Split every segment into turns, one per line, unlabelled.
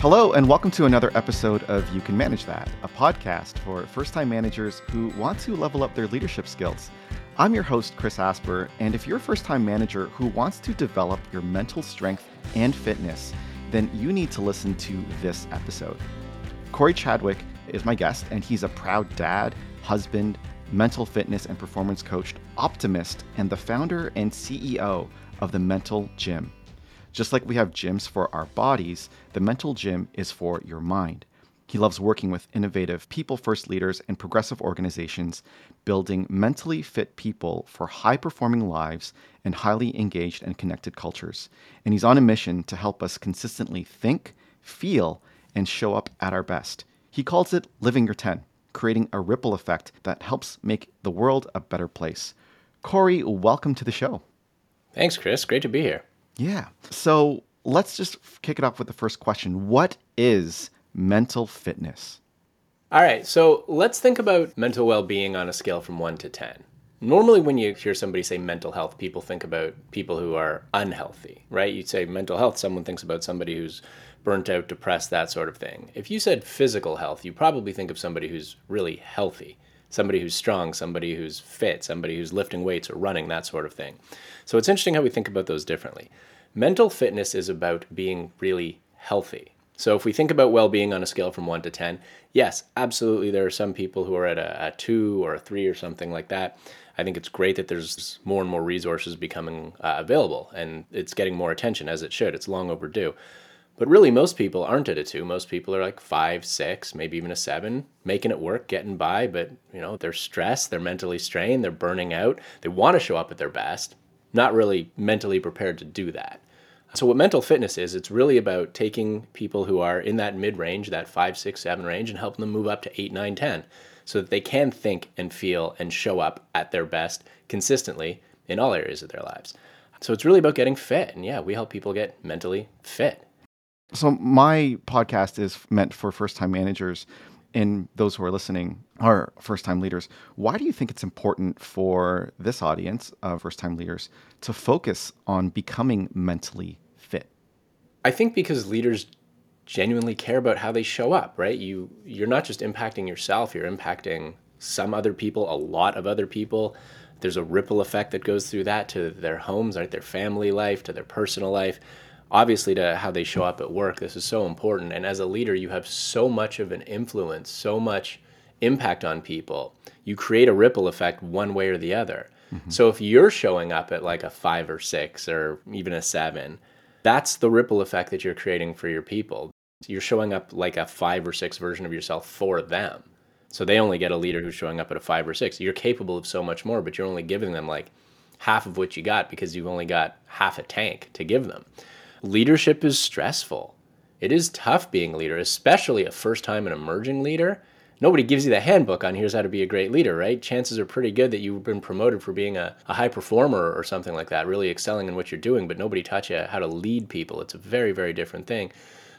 Hello, and welcome to another episode of You Can Manage That, a podcast for first time managers who want to level up their leadership skills. I'm your host, Chris Asper, and if you're a first time manager who wants to develop your mental strength and fitness, then you need to listen to this episode. Cory Chadwick is my guest, and he's a proud dad, husband, mental fitness and performance coach, optimist, and the founder and CEO of the Mental Gym. Just like we have gyms for our bodies, the mental gym is for your mind. He loves working with innovative people first leaders and progressive organizations, building mentally fit people for high performing lives and highly engaged and connected cultures. And he's on a mission to help us consistently think, feel, and show up at our best. He calls it living your 10, creating a ripple effect that helps make the world a better place. Cory, welcome to the show.
Thanks, Chris. Great to be here.
Yeah. So let's just kick it off with the first question What is mental fitness?
All right. So let's think about mental well being on a scale from 1 to 10. Normally, when you hear somebody say mental health, people think about people who are unhealthy, right? You'd say mental health, someone thinks about somebody who's burnt out, depressed, that sort of thing. If you said physical health, you probably think of somebody who's really healthy, somebody who's strong, somebody who's fit, somebody who's lifting weights or running, that sort of thing. So it's interesting how we think about those differently. Mental fitness is about being really healthy. So if we think about well-being on a scale from 1 to 10, yes, absolutely there are some people who are at a, a 2 or a 3 or something like that. I think it's great that there's more and more resources becoming uh, available and it's getting more attention as it should. It's long overdue. But really, most people aren't at a two. Most people are like five, six, maybe even a seven, making it work, getting by. But you know, they're stressed, they're mentally strained, they're burning out. They want to show up at their best, not really mentally prepared to do that. So, what mental fitness is, it's really about taking people who are in that mid range, that five, six, seven range, and helping them move up to eight, nine, 10, so that they can think and feel and show up at their best consistently in all areas of their lives. So, it's really about getting fit. And yeah, we help people get mentally fit.
So, my podcast is meant for first time managers and those who are listening are first time leaders. Why do you think it's important for this audience uh, of first time leaders to focus on becoming mentally fit?
I think because leaders genuinely care about how they show up, right? You you're not just impacting yourself, you're impacting some other people, a lot of other people. There's a ripple effect that goes through that to their homes, right? Their family life, to their personal life obviously to how they show up at work this is so important. And as a leader you have so much of an influence so much impact on people. You create a ripple effect one way or the other. Mm-hmm. so if you're showing up at like a five or six or even a seven that's the ripple effect that you're creating for your people. You're showing up like a five or six version of yourself for them. So they only get a leader who's showing up at a five or six. You're capable of so much more but you're only giving them like half of what you got because you've only got half a tank to give them leadership is stressful. It is tough being a leader, especially a first time and emerging leader. Nobody gives you the handbook on here's how to be a great leader, right? Chances are pretty good that you've been promoted for being a, a high performer or something like that, really excelling in what you're doing, but nobody taught you how to lead people. It's a very, very different thing.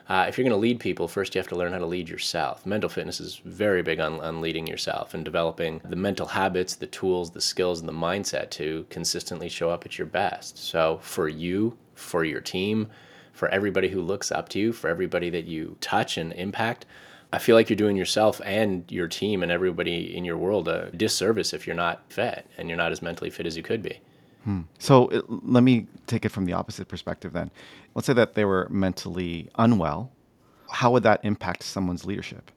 Uh, if you're going to lead people, first you have to learn how to lead yourself. Mental fitness is very big on, on leading yourself and developing the mental habits, the tools, the skills, and the mindset to consistently show up at your best. So, for you, for your team, for everybody who looks up to you, for everybody that you touch and impact. I feel like you're doing yourself and your team and everybody in your world a disservice if you're not fit and you're not as mentally fit as you could be.
Hmm. So it, let me take it from the opposite perspective then. Let's say that they were mentally unwell. How would that impact someone's leadership?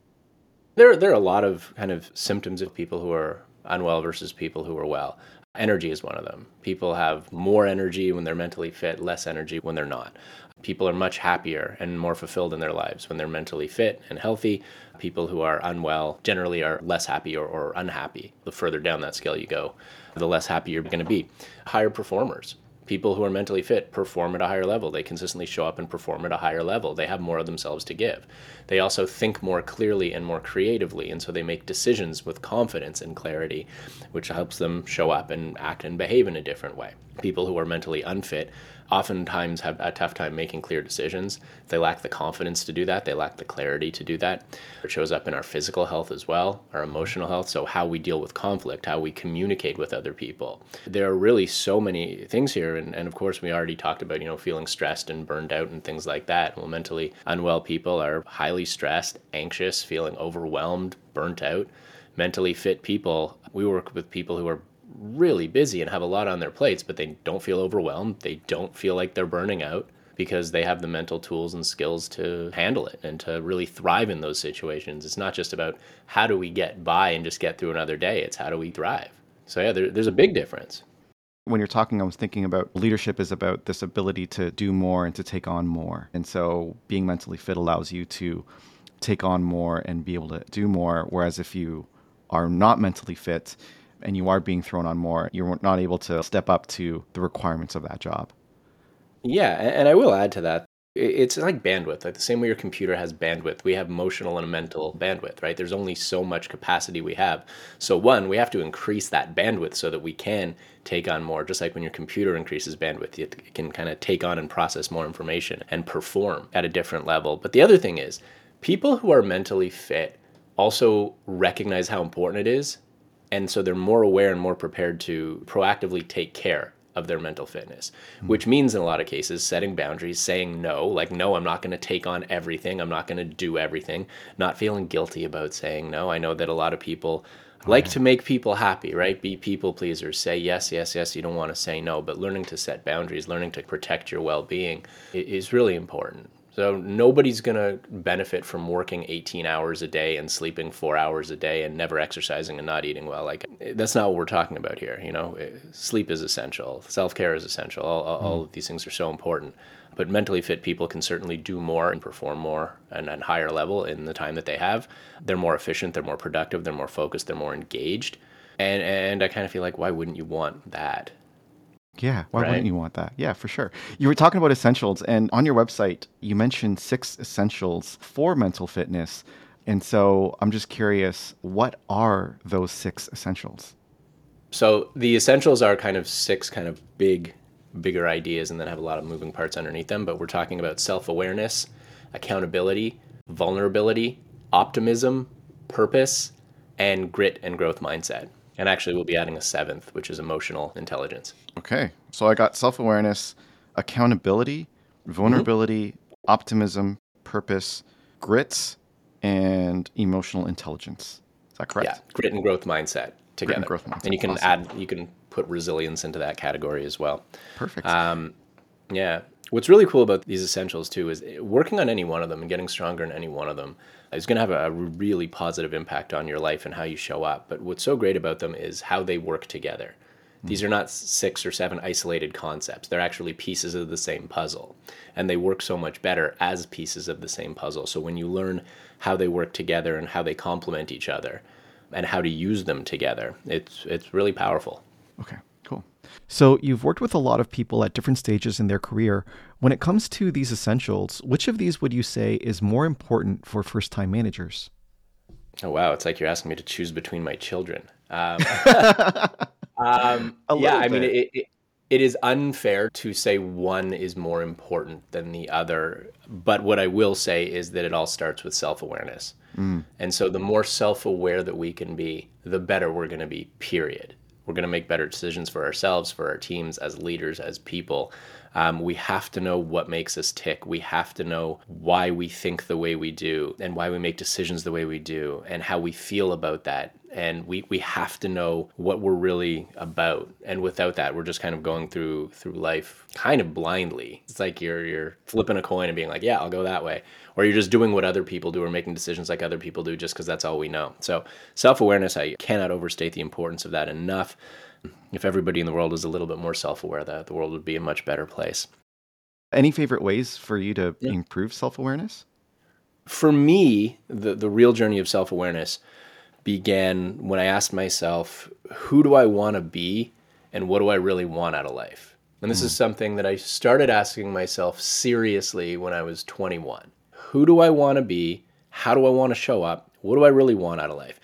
There, there are a lot of kind of symptoms of people who are unwell versus people who are well. Energy is one of them. People have more energy when they're mentally fit, less energy when they're not. People are much happier and more fulfilled in their lives when they're mentally fit and healthy. People who are unwell generally are less happy or, or unhappy. The further down that scale you go, the less happy you're going to be. Higher performers people who are mentally fit perform at a higher level. They consistently show up and perform at a higher level. They have more of themselves to give. They also think more clearly and more creatively, and so they make decisions with confidence and clarity, which helps them show up and act and behave in a different way. People who are mentally unfit oftentimes have a tough time making clear decisions. They lack the confidence to do that, they lack the clarity to do that. It shows up in our physical health as well, our emotional health, so how we deal with conflict, how we communicate with other people. There are really so many things here and, and of course we already talked about, you know, feeling stressed and burned out and things like that. Well, mentally unwell people are highly stressed, anxious, feeling overwhelmed, burnt out. Mentally fit people, we work with people who are really busy and have a lot on their plates, but they don't feel overwhelmed. They don't feel like they're burning out because they have the mental tools and skills to handle it and to really thrive in those situations. It's not just about how do we get by and just get through another day, it's how do we thrive. So, yeah, there, there's a big difference.
When you're talking, I was thinking about leadership is about this ability to do more and to take on more. And so, being mentally fit allows you to take on more and be able to do more. Whereas, if you are not mentally fit, and you are being thrown on more, you're not able to step up to the requirements of that job.
Yeah, and I will add to that. It's like bandwidth. Like the same way your computer has bandwidth, we have emotional and mental bandwidth, right? There's only so much capacity we have. So, one, we have to increase that bandwidth so that we can take on more. Just like when your computer increases bandwidth, it can kind of take on and process more information and perform at a different level. But the other thing is, people who are mentally fit also recognize how important it is and so they're more aware and more prepared to proactively take care of their mental fitness, mm-hmm. which means in a lot of cases setting boundaries, saying no, like, no, I'm not going to take on everything. I'm not going to do everything. Not feeling guilty about saying no. I know that a lot of people oh, like to make people happy, right? Be people pleasers. Say yes, yes, yes. You don't want to say no, but learning to set boundaries, learning to protect your well being is really important. So nobody's going to benefit from working 18 hours a day and sleeping 4 hours a day and never exercising and not eating well. Like that's not what we're talking about here, you know. Sleep is essential, self-care is essential. All, all, mm. of these things are so important. But mentally fit people can certainly do more and perform more and at higher level in the time that they have. They're more efficient, they're more productive, they're more focused, they're more engaged. And and I kind of feel like why wouldn't you want that?
Yeah, why right? wouldn't you want that? Yeah, for sure. You were talking about essentials, and on your website, you mentioned six essentials for mental fitness. And so I'm just curious, what are those six essentials?
So the essentials are kind of six kind of big, bigger ideas, and then have a lot of moving parts underneath them. But we're talking about self awareness, accountability, vulnerability, optimism, purpose, and grit and growth mindset. And actually, we'll be adding a seventh, which is emotional intelligence.
Okay. So I got self awareness, accountability, vulnerability, mm-hmm. optimism, purpose, grits, and emotional intelligence. Is that correct?
Yeah. Grit and growth mindset together. And, growth mindset. and you can awesome. add, you can put resilience into that category as well.
Perfect. Um,
yeah. What's really cool about these essentials too is working on any one of them and getting stronger in any one of them is going to have a really positive impact on your life and how you show up. But what's so great about them is how they work together. These are not six or seven isolated concepts. They're actually pieces of the same puzzle. And they work so much better as pieces of the same puzzle. So when you learn how they work together and how they complement each other and how to use them together, it's it's really powerful.
Okay. So you've worked with a lot of people at different stages in their career. When it comes to these essentials, which of these would you say is more important for first time managers?
Oh, wow. It's like you're asking me to choose between my children. Um, um, yeah, I mean, it, it, it is unfair to say one is more important than the other. But what I will say is that it all starts with self awareness. Mm. And so the more self aware that we can be, the better we're going to be, period. We're going to make better decisions for ourselves, for our teams, as leaders, as people. Um, we have to know what makes us tick. We have to know why we think the way we do and why we make decisions the way we do and how we feel about that. And we, we have to know what we're really about. And without that, we're just kind of going through through life kind of blindly. It's like you're you're flipping a coin and being like, yeah, I'll go that way. Or you're just doing what other people do or making decisions like other people do just because that's all we know. So self awareness, I cannot overstate the importance of that enough if everybody in the world was a little bit more self-aware that the world would be a much better place
any favorite ways for you to yeah. improve self-awareness
for me the, the real journey of self-awareness began when i asked myself who do i want to be and what do i really want out of life? And this mm. is something that i started asking myself seriously when i was 21 who do i want to be? How do i want to show up? What do i really want out of life?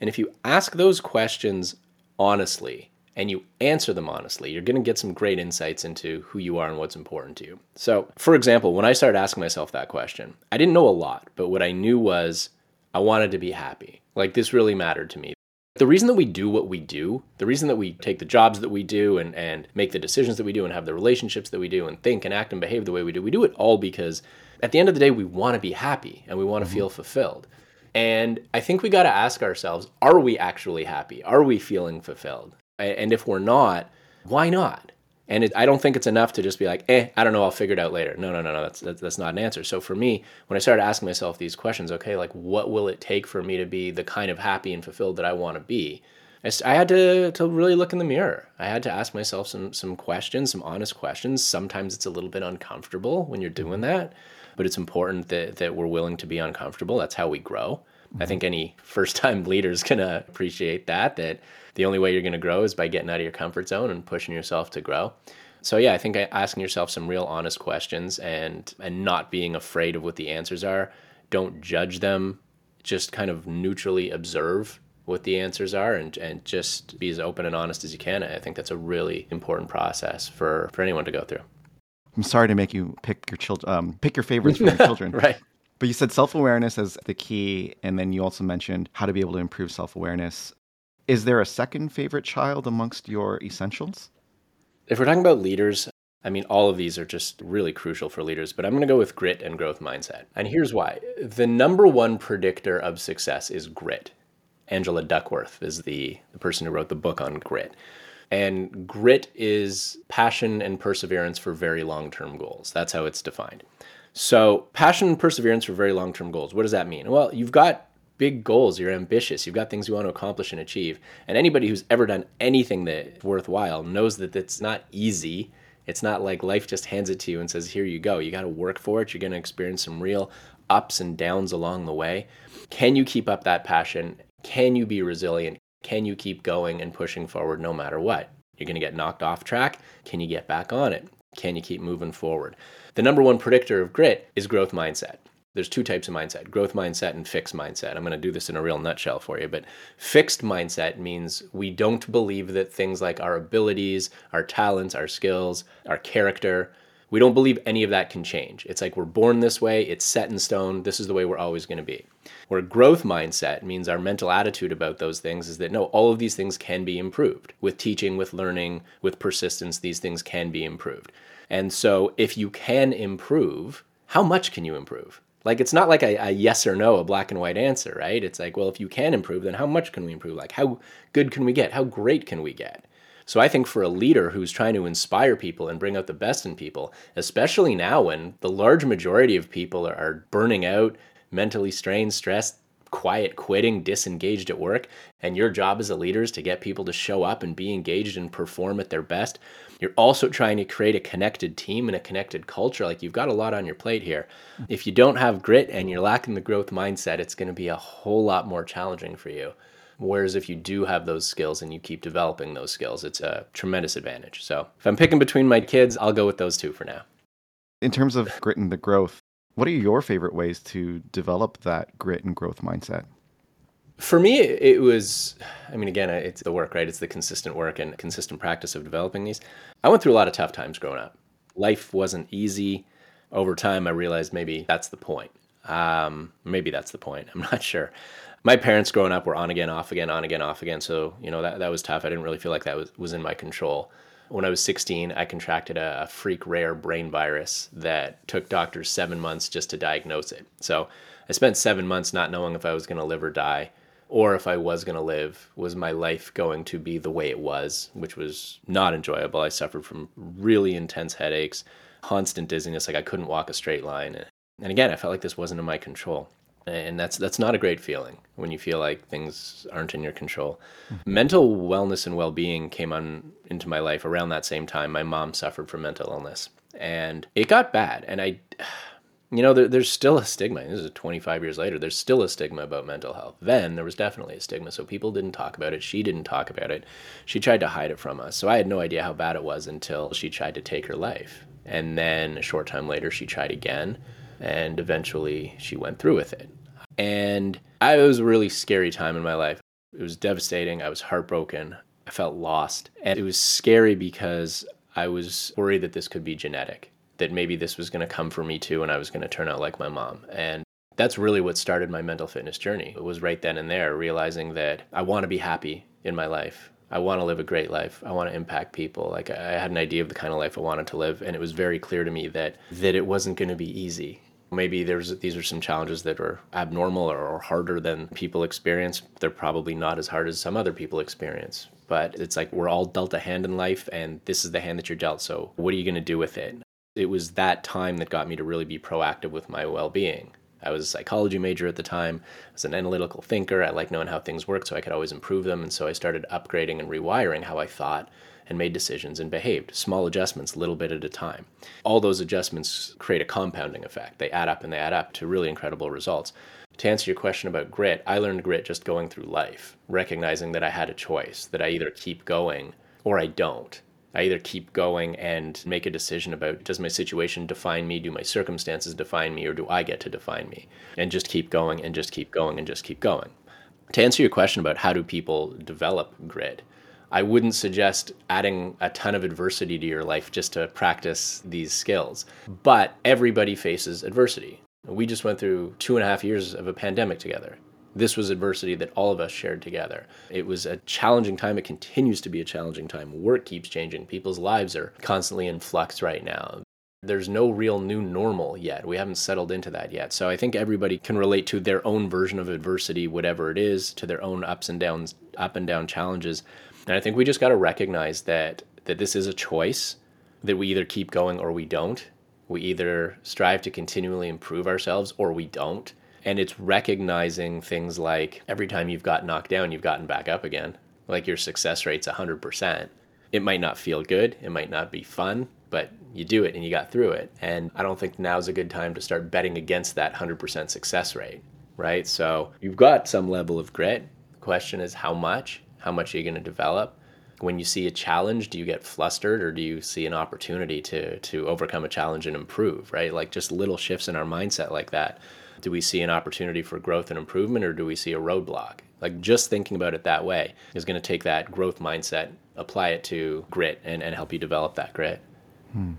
And if you ask those questions honestly and you answer them honestly, you're going to get some great insights into who you are and what's important to you. So, for example, when I started asking myself that question, I didn't know a lot, but what I knew was I wanted to be happy. Like this really mattered to me. The reason that we do what we do, the reason that we take the jobs that we do and, and make the decisions that we do and have the relationships that we do and think and act and behave the way we do, we do it all because at the end of the day, we want to be happy and we want to mm-hmm. feel fulfilled. And I think we got to ask ourselves are we actually happy? Are we feeling fulfilled? And if we're not, why not? And it, I don't think it's enough to just be like, eh, I don't know, I'll figure it out later. No, no, no, no, that's, that's, that's not an answer. So for me, when I started asking myself these questions, okay, like what will it take for me to be the kind of happy and fulfilled that I want to be? I, I had to, to really look in the mirror. I had to ask myself some, some questions, some honest questions. Sometimes it's a little bit uncomfortable when you're doing that, but it's important that, that we're willing to be uncomfortable. That's how we grow. I think any first time leader is going to appreciate that, that the only way you're going to grow is by getting out of your comfort zone and pushing yourself to grow. So yeah, I think asking yourself some real honest questions and and not being afraid of what the answers are. Don't judge them. Just kind of neutrally observe what the answers are and, and just be as open and honest as you can. I think that's a really important process for, for anyone to go through.
I'm sorry to make you pick your children, um, pick your favorites for your children.
right.
But you said self awareness as the key, and then you also mentioned how to be able to improve self awareness. Is there a second favorite child amongst your essentials?
If we're talking about leaders, I mean, all of these are just really crucial for leaders, but I'm going to go with grit and growth mindset. And here's why the number one predictor of success is grit. Angela Duckworth is the, the person who wrote the book on grit. And grit is passion and perseverance for very long term goals. That's how it's defined. So, passion and perseverance for very long term goals. What does that mean? Well, you've got big goals, you're ambitious, you've got things you want to accomplish and achieve. And anybody who's ever done anything that's worthwhile knows that it's not easy. It's not like life just hands it to you and says, here you go. You got to work for it. You're going to experience some real ups and downs along the way. Can you keep up that passion? Can you be resilient? Can you keep going and pushing forward no matter what? You're going to get knocked off track. Can you get back on it? Can you keep moving forward? The number one predictor of grit is growth mindset. There's two types of mindset growth mindset and fixed mindset. I'm going to do this in a real nutshell for you but fixed mindset means we don't believe that things like our abilities our talents our skills our character we don't believe any of that can change. It's like we're born this way it's set in stone this is the way we're always going to be. Where growth mindset means our mental attitude about those things is that no all of these things can be improved. With teaching with learning with persistence these things can be improved and so if you can improve how much can you improve like it's not like a, a, yes or no, a black and white answer, right? It's like, well, if you can improve, then how much can we improve? Like how good can we get? How great can we get? So I think for a leader who's trying to inspire people and bring out the best in people, especially now when the large majority of people are burning out, mentally strained, stressed, quiet quitting, disengaged at work, and your job as a leader is to get people to show up and be engaged and perform at their best. You're also trying to create a connected team and a connected culture. Like you've got a lot on your plate here. If you don't have grit and you're lacking the growth mindset, it's going to be a whole lot more challenging for you. Whereas if you do have those skills and you keep developing those skills, it's a tremendous advantage. So if I'm picking between my kids, I'll go with those two for now.
In terms of grit and the growth, what are your favorite ways to develop that grit and growth mindset?
For me, it was, I mean, again, it's the work, right? It's the consistent work and consistent practice of developing these. I went through a lot of tough times growing up. Life wasn't easy. Over time, I realized maybe that's the point. Um, maybe that's the point. I'm not sure. My parents growing up were on again, off again, on again, off again. So, you know, that, that was tough. I didn't really feel like that was, was in my control. When I was 16, I contracted a, freak rare brain virus that took doctors seven months just to diagnose it. So I spent seven months not knowing if I was going to live or die, or if I was going to live. Was my life going to be the way it was, which was not enjoyable? I suffered from really intense headaches, constant dizziness, like I couldn't walk a straight line. And again, I felt like this wasn't in my control and that's that's not a great feeling when you feel like things aren't in your control. Mm-hmm. Mental wellness and well-being came on into my life around that same time. My mom suffered from mental illness, and it got bad. And I, you know, there, there's still a stigma. This is 25 years later. There's still a stigma about mental health. Then there was definitely a stigma, so people didn't talk about it. She didn't talk about it. She tried to hide it from us. So I had no idea how bad it was until she tried to take her life. And then a short time later, she tried again and eventually she went through with it. And I, it was a really scary time in my life. It was devastating. I was heartbroken. I felt lost. And it was scary because I was worried that this could be genetic, that maybe this was going to come for me too, and I was going to turn out like my mom. And that's really what started my mental fitness journey. It was right then and there, realizing that I want to be happy in my life. I want to live a great life. I want to impact people. Like I had an idea of the kind of life I wanted to live, and it was very clear to me that that it wasn't going to be easy. Maybe there's these are some challenges that are abnormal or, or harder than people experience. They're probably not as hard as some other people experience. But it's like we're all dealt a hand in life, and this is the hand that you're dealt. So what are you going to do with it? It was that time that got me to really be proactive with my well-being. I was a psychology major at the time. I was an analytical thinker. I like knowing how things work so I could always improve them. And so I started upgrading and rewiring how I thought and made decisions and behaved. Small adjustments, little bit at a time. All those adjustments create a compounding effect. They add up and they add up to really incredible results. To answer your question about grit, I learned grit just going through life, recognizing that I had a choice, that I either keep going or I don't. I either keep going and make a decision about does my situation define me, do my circumstances define me, or do I get to define me? And just keep going and just keep going and just keep going. To answer your question about how do people develop grit, I wouldn't suggest adding a ton of adversity to your life just to practice these skills. But everybody faces adversity. We just went through two and a half years of a pandemic together. This was adversity that all of us shared together. It was a challenging time. It continues to be a challenging time. Work keeps changing. People's lives are constantly in flux right now. There's no real new normal yet. We haven't settled into that yet. So I think everybody can relate to their own version of adversity, whatever it is, to their own ups and downs, up and down challenges. And I think we just got to recognize that that this is a choice that we either keep going or we don't. We either strive to continually improve ourselves or we don't. And it's recognizing things like every time you've got knocked down, you've gotten back up again. Like your success rate's 100%. It might not feel good, it might not be fun, but you do it and you got through it. And I don't think now's a good time to start betting against that 100% success rate, right? So you've got some level of grit. The question is how much? How much are you going to develop? When you see a challenge, do you get flustered or do you see an opportunity to to overcome a challenge and improve, right? Like just little shifts in our mindset like that do we see an opportunity for growth and improvement or do we see a roadblock? Like just thinking about it that way is going to take that growth mindset, apply it to grit, and, and help you develop that grit.
Hmm.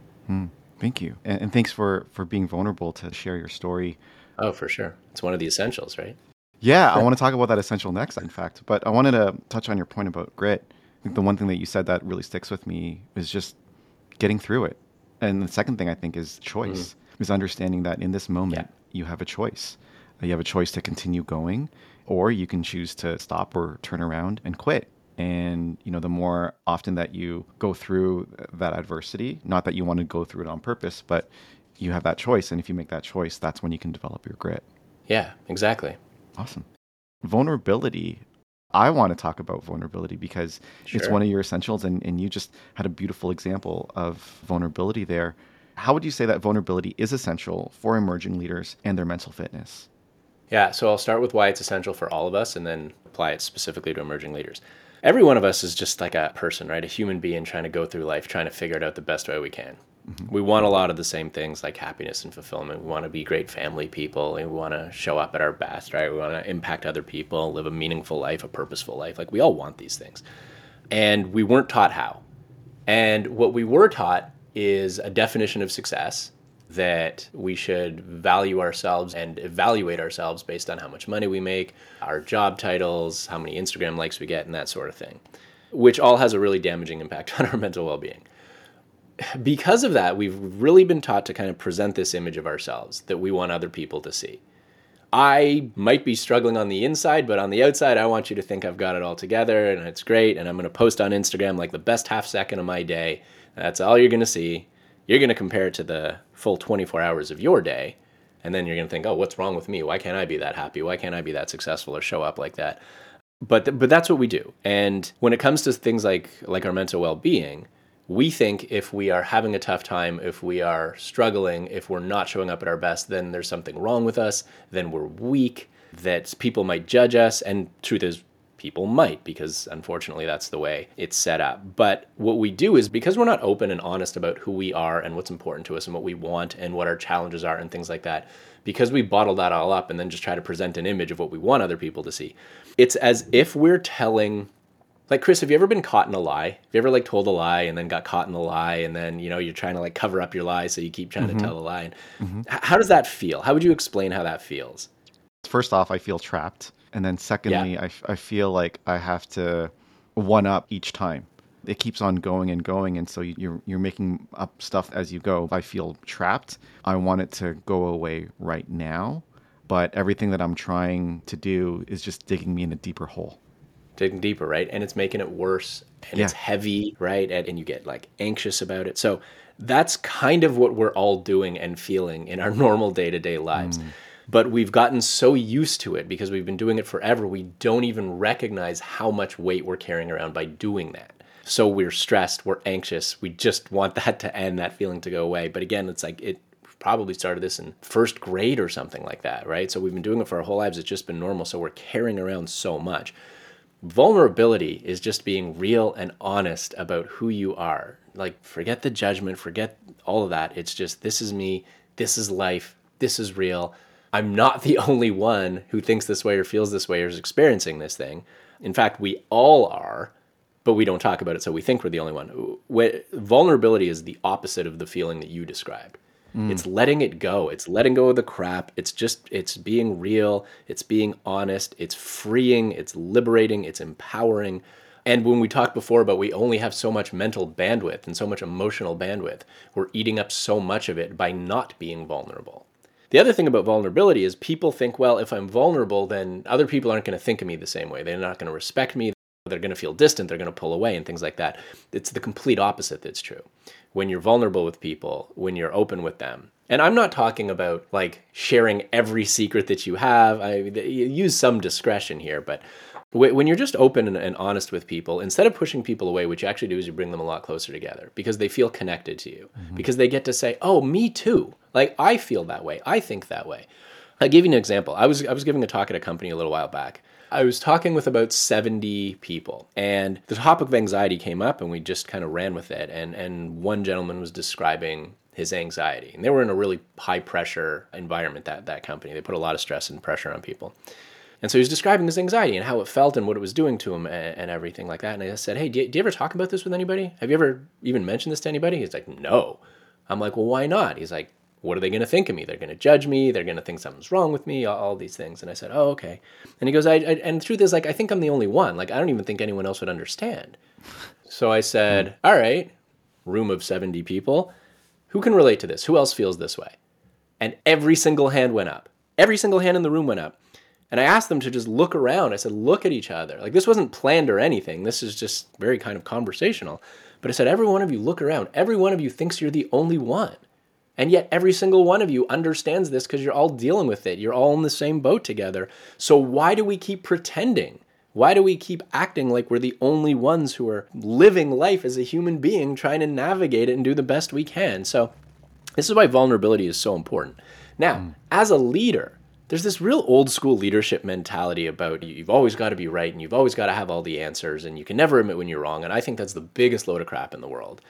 Thank you. And, and thanks for, for being vulnerable to share your story.
Oh, for sure. It's one of the essentials, right?
Yeah, I want to talk about that essential next, in fact. But I wanted to touch on your point about grit. I think the one thing that you said that really sticks with me is just getting through it. And the second thing I think is choice, mm. is understanding that in this moment, yeah you have a choice. Uh, you have a choice to continue going, or you can choose to stop or turn around and quit. And you know, the more often that you go through that adversity, not that you want to go through it on purpose, but you have that choice. And if you make that choice, that's when you can develop your grit.
Yeah, exactly.
Awesome. Vulnerability. I want to talk about vulnerability because sure. it's one of your essentials, and, and you just had a beautiful example of vulnerability there. How would you say that vulnerability is essential for emerging leaders and their mental fitness?
Yeah, so I'll start with why it's essential for all of us and then apply it specifically to emerging leaders. Every one of us is just like a person, right? A human being trying to go through life, trying to figure it out the best way we can. Mm-hmm. We want a lot of the same things like happiness and fulfillment. We want to be great family people. And we want to show up at our best, right? We want to impact other people, live a meaningful life, a purposeful life. Like we all want these things. And we weren't taught how. And what we were taught is a definition of success that we should value ourselves and evaluate ourselves based on how much money we make, our job titles, how many Instagram likes we get, and that sort of thing, which all has a really damaging impact on our mental well being. Because of that, we've really been taught to kind of present this image of ourselves that we want other people to see. I might be struggling on the inside, but on the outside, I want you to think I've got it all together and it's great. And I'm going to post on Instagram like the best half second of my day that's all you're going to see. You're going to compare it to the full 24 hours of your day. And then you're going to think, oh, what's wrong with me? Why can't I be that happy? Why can't I be that successful or show up like that? But, th- but that's what we do. And when it comes to things like, like our mental well being, we think if we are having a tough time, if we are struggling, if we're not showing up at our best, then there's something wrong with us, then we're weak, that people might judge us. And truth is, people might because unfortunately that's the way it's set up. But what we do is because we're not open and honest about who we are and what's important to us and what we want and what our challenges are and things like that, because we bottle that all up and then just try to present an image of what we want other people to see, it's as if we're telling Like Chris, have you ever been caught in a lie? Have you ever like told a lie and then got caught in the lie and then you know you're trying to like cover up your lie so you keep trying mm-hmm. to tell the lie? And mm-hmm. How does that feel? How would you explain how that feels?
First off, I feel trapped, and then secondly, yeah. I, I feel like I have to one up each time. It keeps on going and going, and so you're you're making up stuff as you go. I feel trapped. I want it to go away right now, but everything that I'm trying to do is just digging me in a deeper hole
digging deeper, right? And it's making it worse and yeah. it's heavy, right? And, and you get like anxious about it. So that's kind of what we're all doing and feeling in our normal day to day lives. Mm. But we've gotten so used to it because we've been doing it forever, we don't even recognize how much weight we're carrying around by doing that. So we're stressed, we're anxious, we just want that to end, that feeling to go away. But again, it's like it probably started this in first grade or something like that, right? So we've been doing it for our whole lives. It's just been normal. So we're carrying around so much. Vulnerability is just being real and honest about who you are. Like, forget the judgment, forget all of that. It's just, this is me, this is life, this is real. I'm not the only one who thinks this way or feels this way or is experiencing this thing. In fact, we all are, but we don't talk about it, so we think we're the only one. Vulnerability is the opposite of the feeling that you described. Mm. It's letting it go. It's letting go of the crap. It's just, it's being real. It's being honest. It's freeing. It's liberating. It's empowering. And when we talked before about we only have so much mental bandwidth and so much emotional bandwidth, we're eating up so much of it by not being vulnerable. The other thing about vulnerability is people think, well, if I'm vulnerable, then other people aren't going to think of me the same way. They're not going to respect me. They're going to feel distant. They're going to pull away and things like that. It's the complete opposite that's true when you're vulnerable with people, when you're open with them. And I'm not talking about like sharing every secret that you have. I use some discretion here, but when you're just open and, honest with people, instead of pushing people away, what you actually do is you bring them a lot closer together because they feel connected to you, mm-hmm. because they get to say, "Oh, me too." Like I feel that way. I think that way. I'll give you an example. I was I was giving a talk at a company a little while back, I was talking with about 70 people, and the topic of anxiety came up, and we just kind of ran with it. And, and one gentleman was describing his anxiety. And they were in a really high pressure environment, that, that company. They put a lot of stress and pressure on people. And so he was describing his anxiety and how it felt and what it was doing to him and, and everything like that. And I said, Hey, do you, do you, ever talk about this with anybody? Have you ever even mentioned this to anybody? He's like, No. I'm like, Well, why not? He's like, what are they going to think of me? They're going to judge me. They're going to think something's wrong with me. All, all, these things. And I said, oh, okay. And he goes, I, I, and the truth is, like, I think I'm the only one. Like, I don't even think anyone else would understand. So I said, hmm. all right, room of 70 people. Who can relate to this? Who else feels this way? And every single hand went up. Every single hand in the room went up. And I asked them to just look around. I said, look at each other. Like, this wasn't planned or anything. This is just very kind of conversational. But I said, every one of you look around. Every one of you thinks you're the only one. And yet, every single one of you understands this because you're all dealing with it. You're all in the same boat together. So, why do we keep pretending? Why do we keep acting like we're the only ones who are living life as a human being, trying to navigate it and do the best we can? So, this is why vulnerability is so important. Now, mm. as a leader, there's this real old school leadership mentality about you've always got to be right and you've always got to have all the answers and you can never admit when you're wrong. And I think that's the biggest load of crap in the world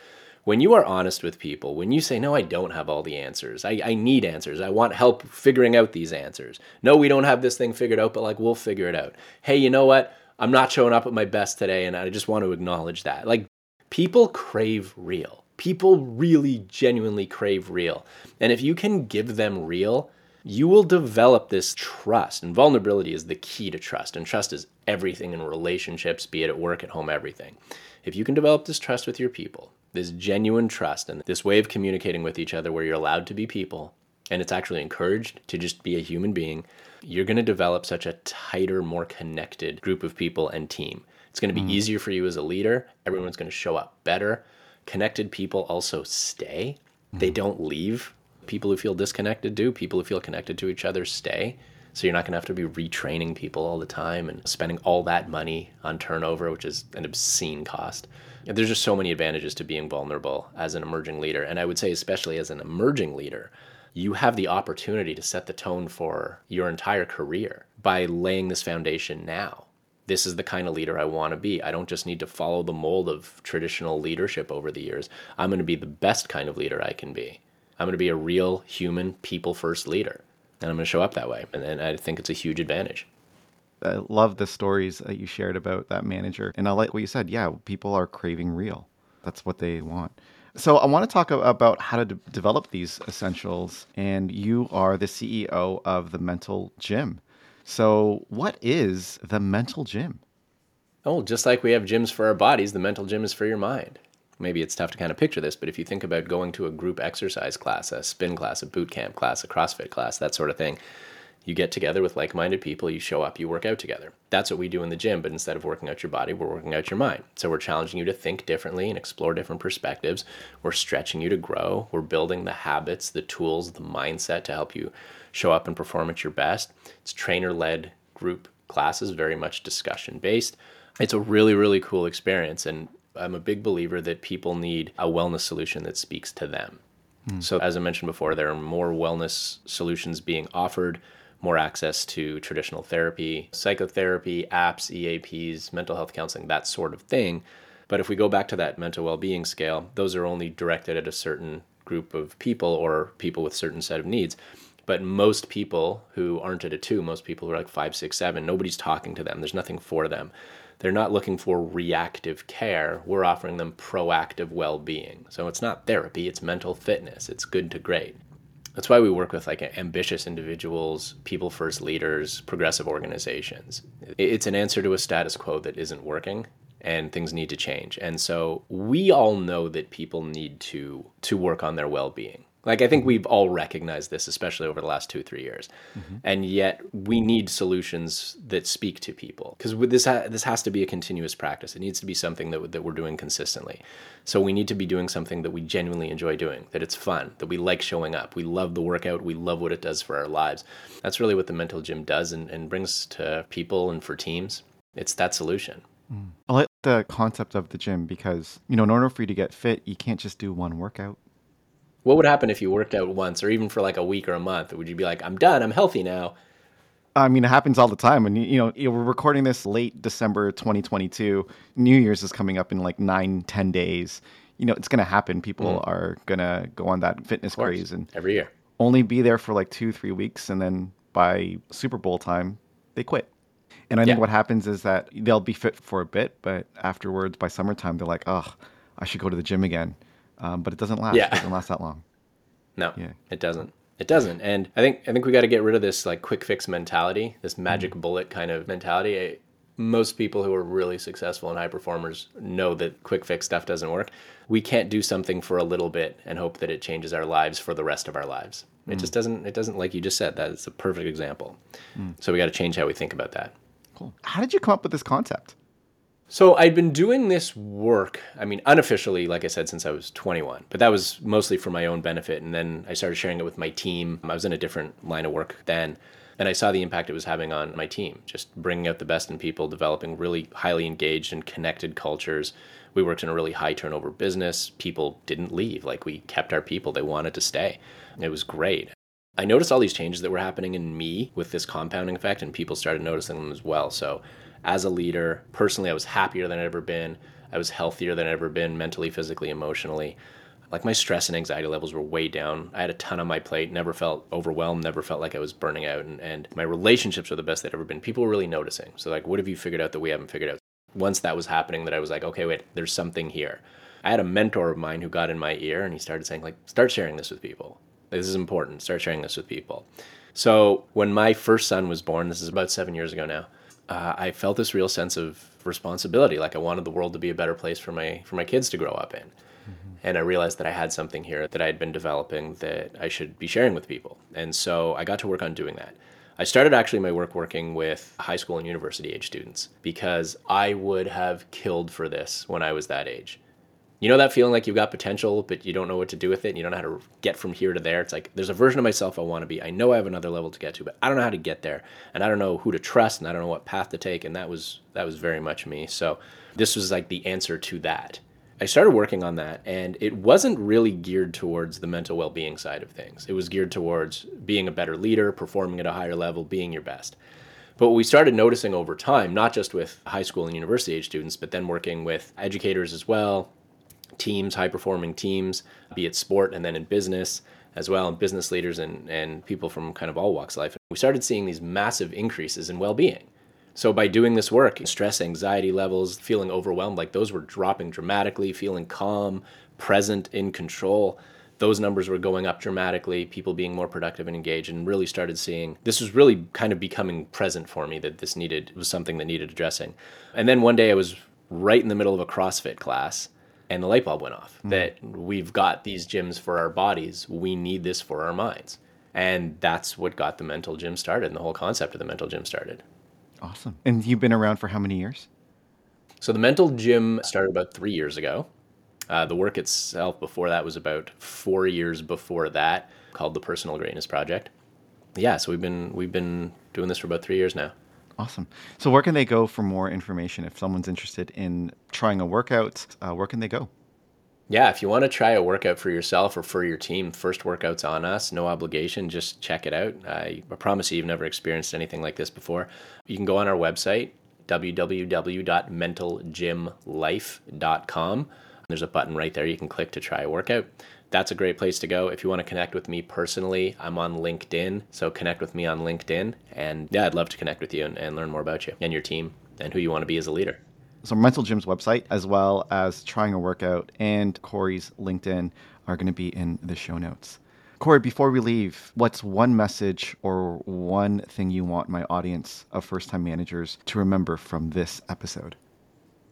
when you are honest with people, when you say, No, I don't have all the answers, I, I need answers, I want help figuring out these answers. No, we don't have this thing figured out, but like we'll figure it out. Hey, you know what? I'm not showing up at my best today, and I just want to acknowledge that. Like people crave real. People really genuinely crave real. And if you can give them real, you will develop this trust. And vulnerability is the key to trust. And trust is everything in relationships, be it at work, at home, everything. If you can develop this trust with your people, this genuine trust and this way of communicating with each other where you're allowed to be people and it's actually encouraged to just be a human being, you're going to develop such a tighter, more connected group of people and team. It's going to be mm. easier for you as a leader. Everyone's going to show up better. Connected people also stay, mm. they don't leave. People who feel disconnected do. People who feel connected to each other stay. So you're not going to have to be retraining people all the time and spending all that money on turnover, which is an obscene cost there's just so many advantages to being vulnerable as an emerging leader. And I would say, especially as an emerging leader, you have the opportunity to set the tone for your entire career by laying this foundation now. This is the kind of leader I want to be. I don't just need to follow the mold of traditional leadership over the years. I'm going to be the best kind of leader I can be. I'm going to be a real human, people first leader. And I'm going to show up that way. And, and I think it's a huge advantage.
I love the stories that you shared about that manager. And I like what you said. Yeah, people are craving real. That's what they want. So I want to talk about how to de- develop these essentials. And you are the CEO of the Mental Gym. So what is the Mental Gym?
Oh, just like we have gyms for our bodies, the mental gym is for your mind. Maybe it's tough to kind of picture this, but if you think about going to a group exercise class, a spin class, a boot camp class, a CrossFit class, that sort of thing, you get together with like minded people, you show up, you work out together. That's what we do in the gym, but instead of working out your body, we're working out your mind. So we're challenging you to think differently and explore different perspectives. We're stretching you to grow. We're building the habits, the tools, the mindset to help you show up and perform at your best. It's trainer led group classes, very much discussion based. It's a really, really cool experience. And I'm a big believer that people need a wellness solution that speaks to them. Hmm. So, as I mentioned before, there are more wellness solutions being offered more access to traditional therapy, psychotherapy, apps, EAPs, mental health counseling, that sort of thing. But if we go back to that mental well being scale, those are only directed at a certain group of people or people with certain set of needs. But most people who aren't at a two, most people who are like five, six, seven, nobody's talking to them. There's nothing for them. They're not looking for reactive care. We're offering them proactive well being. So it's not therapy, it's mental fitness. It's good to great. That's why we work with like ambitious individuals, people first leaders, progressive organizations. It's an answer to a status quo that isn't working and things need to change. And so we all know that people need to to work on their well-being. Like I think we've all recognized this, especially over the last two three years, mm-hmm. and yet we need solutions that speak to people because this ha- this has to be a continuous practice. It needs to be something that that we're doing consistently. So we need to be doing something that we genuinely enjoy doing, that it's fun, that we like showing up. We love the workout, we love what it does for our lives. That's really what the mental gym does and, and brings to people and for teams. It's that solution.
Mm. I like the concept of the gym because, you know, in order for you to get fit, you can't just do one workout
what would happen if you worked out once or even for like a week or a month? Would you be like, I'm done, I'm healthy now?
I mean, it happens all the time. And, you know, we're recording this late December 2022. New Year's is coming up in like nine, ten days. You know, it's going to happen. People mm. are going to go on that fitness craze and
every year
only be there for like two, three weeks. And then by Super Bowl time, they quit. And I think what happens is that they'll be fit for a bit, but afterwards, by summertime, they're like, oh, I should go to the gym again um, but it doesn't last. Yeah. It doesn't last that long.
No, yeah. it doesn't. It doesn't. And I think I think we got to get rid of this like quick fix mentality, this magic mm-hmm. bullet kind of mentality. I, most people who are really successful and high performers know that quick fix stuff doesn't work. We can't do something for a little bit and hope that it changes our lives for the rest of our lives. Mm. It just doesn't it doesn't like you just said that is a perfect example. Mm. So we got to change how we think about that.
Cool. How did you come up with this concept?
So I'd been doing this work, I mean, unofficially, like I said, since I was 21, but that was mostly for my own benefit. And then I started sharing it with my team. I was in a different line of work then. And I saw the impact it was having on my team, just bringing out the best in people, developing really highly engaged and connected cultures. We worked in a really high turnover business. People didn't leave. Like we kept our people, they wanted to stay. It was great. I noticed all these changes that were happening in me with this compounding effect, and people started noticing them as well. So as a leader. Personally, I was happier than I'd ever been. I was healthier than I'd ever been mentally, physically, emotionally. Like my stress and anxiety levels were way down. I had a ton on my plate, never felt overwhelmed, never felt like I was burning out. And, and my relationships were the best they'd ever been. People were really noticing. So, like, what have you figured out that we haven't figured out? Once that was happening, that I was like, okay, wait, there's something here. I had a mentor of mine who got in my ear and he started saying, like, start sharing this with people. This is important. Start sharing this with people. So, when my first son was born, this is about seven years ago now, uh, I felt this real sense of responsibility. Like I wanted the world to be a better place for my for my kids to grow up in. Mm-hmm. And I realized that I had something here that I had been developing that I should be sharing with people. And so I got to work on doing that. I started actually my work working with high school and university age students because I would have killed for this when I was that age you know that feeling like you've got potential but you don't know what to do with it and you don't know how to get from here to there? It's like there's a version of myself i want to be. I know i have another level to get to but i don't know how to get there and i don't know who to trust and i don't know what path to take and that was that was very much me. So this was like the answer to that. I started working on that and it wasn't really geared towards the mental well-being side of things. It was geared towards being a better leader performing at a higher level being your best. But we started noticing over time, not just with high school and university age students, but then working with educators as well, teams, high performing teams, be it sport and then in business as well, and business leaders and, and people from kind of all walks of life. We started seeing these massive increases in well being. So by doing this work, stress, anxiety levels, feeling overwhelmed, like those were dropping dramatically, feeling calm, present, in control. Those numbers were going up dramatically, people being more productive and engaged, and really started seeing this was really kind of becoming present for me that this needed was something that needed addressing. And then one day I was right in the middle of a CrossFit class and the light bulb went off mm. that we've got these gyms for our bodies. We need this for our minds. And that's what got the mental gym started and the whole concept of the mental gym started.
Awesome. And you've been around for how many years?
So the mental gym started about three years ago. Uh, the work itself before that was about four years before that called the personal greatness project. Yeah so we've been we've been doing this for about three years now
Awesome. So, where can they go for more information if someone's interested in trying a workout? Uh, where can they go?
Yeah, if you want to try a workout for yourself or for your team, first workout's on us, no obligation. Just check it out. I promise you, you've never experienced anything like this before. You can go on our website, www.mentalgymlife.com. There's a button right there you can click to try a workout that's a great place to go. If you want to connect with me personally, I'm on LinkedIn. So connect with me on LinkedIn. And yeah, I'd love to connect with you and, and learn more about you and your team and who you want to be as a leader.
So Mental Gym's website, as well as trying a workout and Cory's LinkedIn, are going to be in the show notes. Cory, before we leave, what's one message or one thing you want my audience of first time managers to remember from this episode?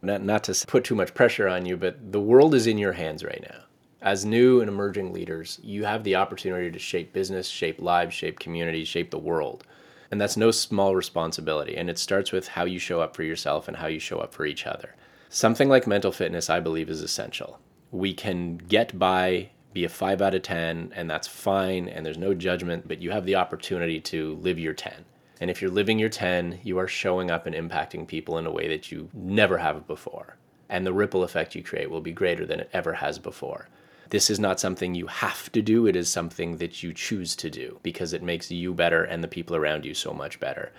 Not, not to put too much pressure on you, but the world is in your hands right now as new and emerging leaders, you have the opportunity to shape business, shape lives, shape communities, shape the world. And that's no small responsibility. And it starts with how you show up for yourself and how you show up for each other. Something like mental fitness, I believe, is essential. We can get by, be a five out of 10, and that's fine, and there's no judgment, but you have the opportunity to live your 10. And if you're living your 10, you are showing up and impacting people in a way that you never have before. And the ripple effect you create will be greater than it ever has before. This is not something you have to do, it is something that you choose to do because it makes you better and the people around you so much better.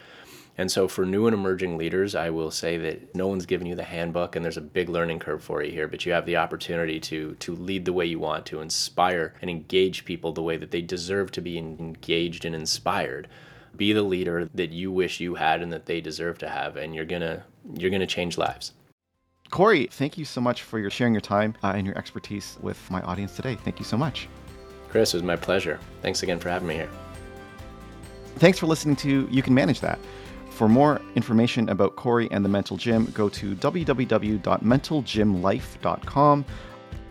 And so, for new and emerging leaders, I will say that no one's given you the handbook, and there's a big learning curve for you here. But you have the opportunity to to lead the way you want, to inspire and engage people the way that they deserve to be engaged and inspired. Be the leader that you wish you had and that they deserve to have, and you're gonna you're gonna change lives.
Cory, thank you so much for your sharing your time uh, and your expertise with my audience today. Thank you so much.
Chris, it was my pleasure. Thanks again for having me here.
Thanks for listening to You Can Manage That. For more information about Cory and the Mental Gym, go to www.mentalgymlife.com.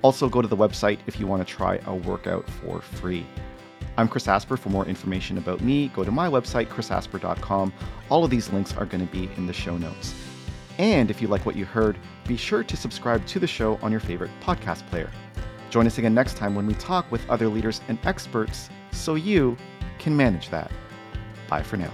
Also, go to the website if you want to try a workout for free. I'm Chris Asper. For more information about me, go to my website, chrisasper.com. All of these links are going to be in the show notes. And if you like what you heard, be sure to subscribe to the show on your favorite podcast player. Join us again next time when we talk with other leaders and experts so you can manage that. Bye for now.